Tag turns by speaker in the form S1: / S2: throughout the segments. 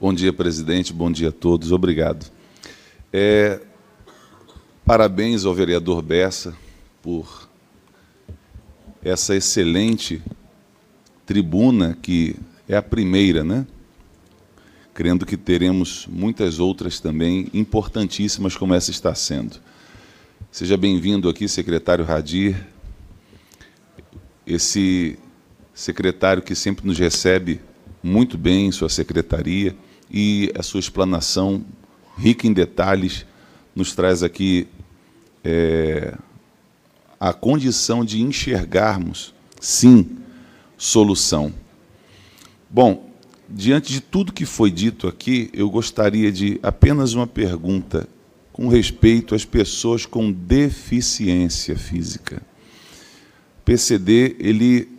S1: Bom dia, presidente. Bom dia a todos. Obrigado. É, parabéns ao vereador Bessa por essa excelente tribuna, que é a primeira, né? Crendo que teremos muitas outras também importantíssimas, como essa está sendo. Seja bem-vindo aqui, secretário Radir, esse secretário que sempre nos recebe muito bem em sua secretaria e a sua explanação rica em detalhes nos traz aqui é, a condição de enxergarmos, sim, solução. Bom, diante de tudo que foi dito aqui, eu gostaria de apenas uma pergunta com respeito às pessoas com deficiência física. PCD, ele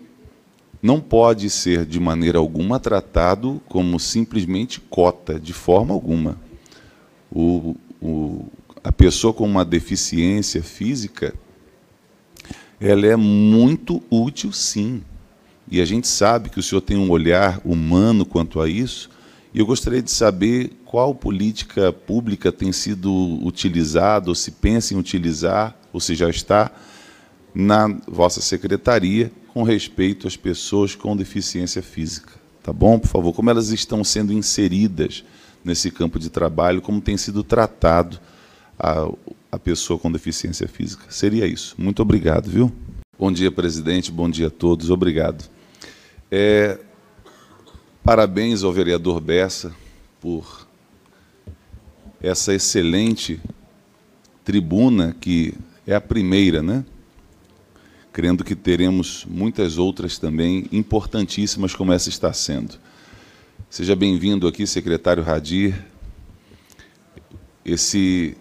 S1: não pode ser de maneira alguma tratado como simplesmente cota, de forma alguma. O, o, a pessoa com uma deficiência física, ela é muito útil, sim. E a gente sabe que o senhor tem um olhar humano quanto a isso, e eu gostaria de saber qual política pública tem sido utilizada, ou se pensa em utilizar, ou se já está, na vossa secretaria, com respeito às pessoas com deficiência física. Tá bom? Por favor, como elas estão sendo inseridas nesse campo de trabalho, como tem sido tratado a, a pessoa com deficiência física. Seria isso. Muito obrigado, viu? Bom dia, presidente. Bom dia a todos. Obrigado. É, parabéns ao vereador Bessa por essa excelente tribuna que é a primeira, né? Crendo que teremos muitas outras também importantíssimas, como essa está sendo. Seja bem-vindo aqui, secretário Radir, esse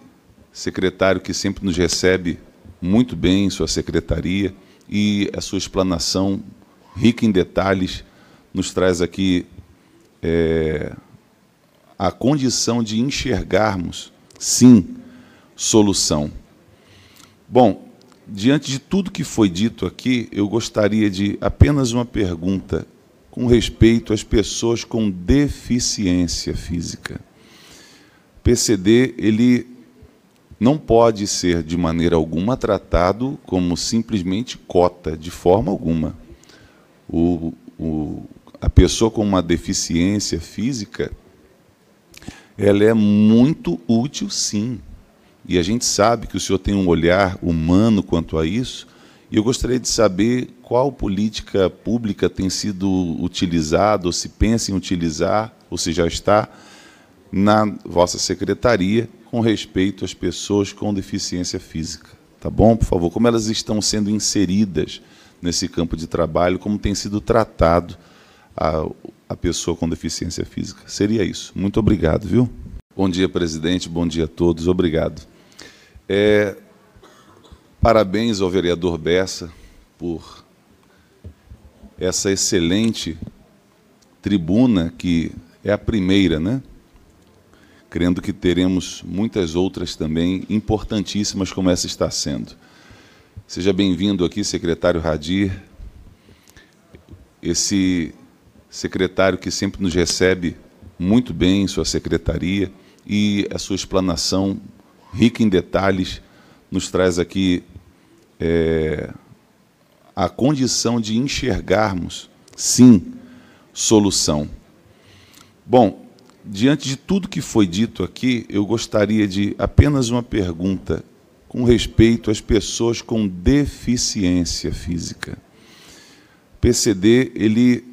S1: secretário que sempre nos recebe muito bem em sua secretaria e a sua explanação rica em detalhes nos traz aqui é, a condição de enxergarmos, sim, solução. Bom, diante de tudo que foi dito aqui, eu gostaria de apenas uma pergunta com respeito às pessoas com deficiência física. PCD, ele não pode ser de maneira alguma tratado como simplesmente cota, de forma alguma. O, o, a pessoa com uma deficiência física, ela é muito útil, sim e a gente sabe que o senhor tem um olhar humano quanto a isso, e eu gostaria de saber qual política pública tem sido utilizada, ou se pensa em utilizar, ou se já está, na vossa secretaria com respeito às pessoas com deficiência física. Tá bom? Por favor, como elas estão sendo inseridas nesse campo de trabalho, como tem sido tratado a, a pessoa com deficiência física. Seria isso. Muito obrigado, viu? Bom dia, presidente. Bom dia a todos. Obrigado. É, parabéns ao vereador Bessa por essa excelente tribuna, que é a primeira, né? Crendo que teremos muitas outras também importantíssimas, como essa está sendo. Seja bem-vindo aqui, secretário Radir, esse secretário que sempre nos recebe muito bem em sua secretaria e a sua explanação rica em detalhes, nos traz aqui é, a condição de enxergarmos, sim, solução. Bom, diante de tudo que foi dito aqui, eu gostaria de apenas uma pergunta com respeito às pessoas com deficiência física. PCD, ele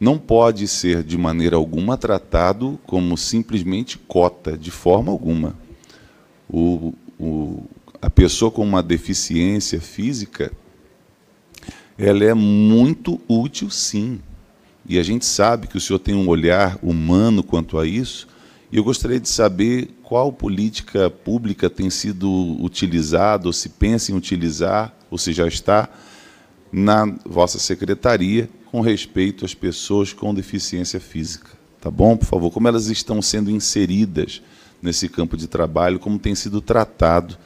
S1: não pode ser de maneira alguma tratado como simplesmente cota, de forma alguma o, o, a pessoa com uma deficiência física, ela é muito útil, sim. E a gente sabe que o senhor tem um olhar humano quanto a isso, e eu gostaria de saber qual política pública tem sido utilizada, ou se pensa em utilizar, ou se já está, na vossa secretaria com respeito às pessoas com deficiência física. Tá bom? Por favor, como elas estão sendo inseridas nesse campo de trabalho, como tem sido tratado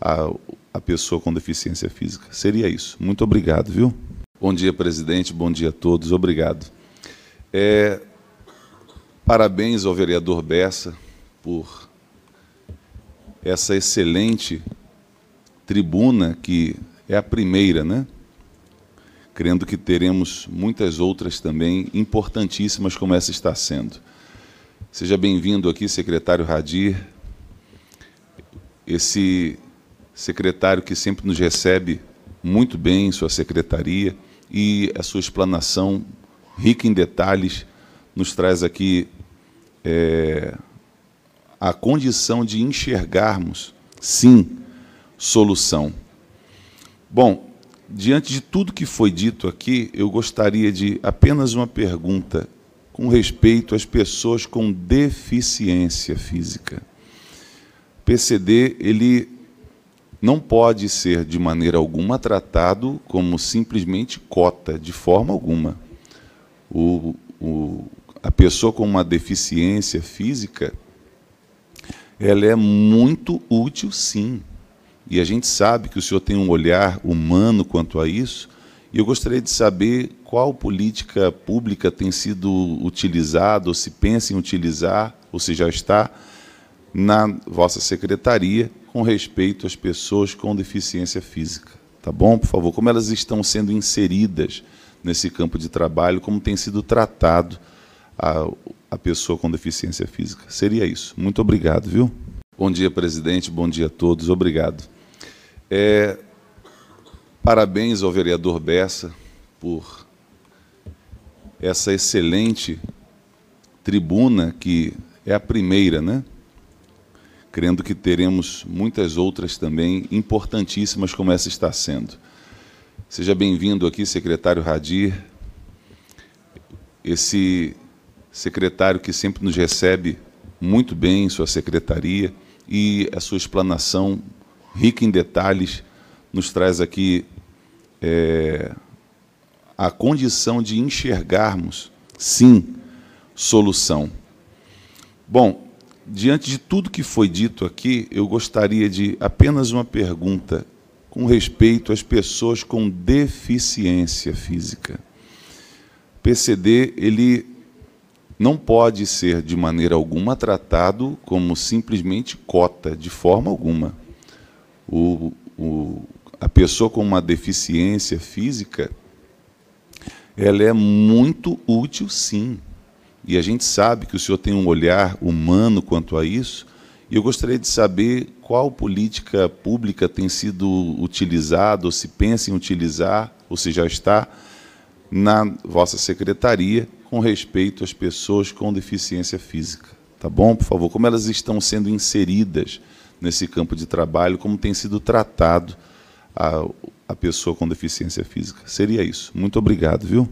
S1: a, a pessoa com deficiência física. Seria isso. Muito obrigado, viu? Bom dia, presidente. Bom dia a todos. Obrigado. É, Parabéns ao vereador Bessa por essa excelente tribuna, que é a primeira, né? Crendo que teremos muitas outras também importantíssimas, como essa está sendo. Seja bem-vindo aqui, secretário Radir, esse secretário que sempre nos recebe muito bem em sua secretaria e a sua explanação rica em detalhes nos traz aqui é, a condição de enxergarmos, sim, solução. Bom, diante de tudo que foi dito aqui, eu gostaria de apenas uma pergunta com respeito às pessoas com deficiência física. PCD, ele não pode ser de maneira alguma tratado como simplesmente cota, de forma alguma. O, o, a pessoa com uma deficiência física, ela é muito útil, sim. E a gente sabe que o senhor tem um olhar humano quanto a isso, e eu gostaria de saber qual política pública tem sido utilizada, ou se pensa em utilizar, ou se já está, na vossa secretaria com respeito às pessoas com deficiência física. Tá bom? Por favor, como elas estão sendo inseridas nesse campo de trabalho, como tem sido tratado a, a pessoa com deficiência física. Seria isso. Muito obrigado, viu? Bom dia, presidente. Bom dia a todos. Obrigado. É, parabéns ao vereador Bessa por essa excelente tribuna que é a primeira, né? crendo que teremos muitas outras também importantíssimas, como essa está sendo. Seja bem-vindo aqui, secretário Radir, esse secretário que sempre nos recebe muito bem em sua secretaria e a sua explanação rica em detalhes nos traz aqui é, a condição de enxergarmos, sim, solução. Bom, diante de tudo que foi dito aqui, eu gostaria de apenas uma pergunta com respeito às pessoas com deficiência física. PCD, ele não pode ser de maneira alguma tratado como simplesmente cota, de forma alguma. O, o, a pessoa com uma deficiência física, ela é muito útil, sim. E a gente sabe que o senhor tem um olhar humano quanto a isso, e eu gostaria de saber qual política pública tem sido utilizada, ou se pensa em utilizar, ou se já está, na vossa secretaria com respeito às pessoas com deficiência física. Tá bom? Por favor, como elas estão sendo inseridas nesse campo de trabalho, como tem sido tratado a, a pessoa com deficiência física. Seria isso. Muito obrigado, viu?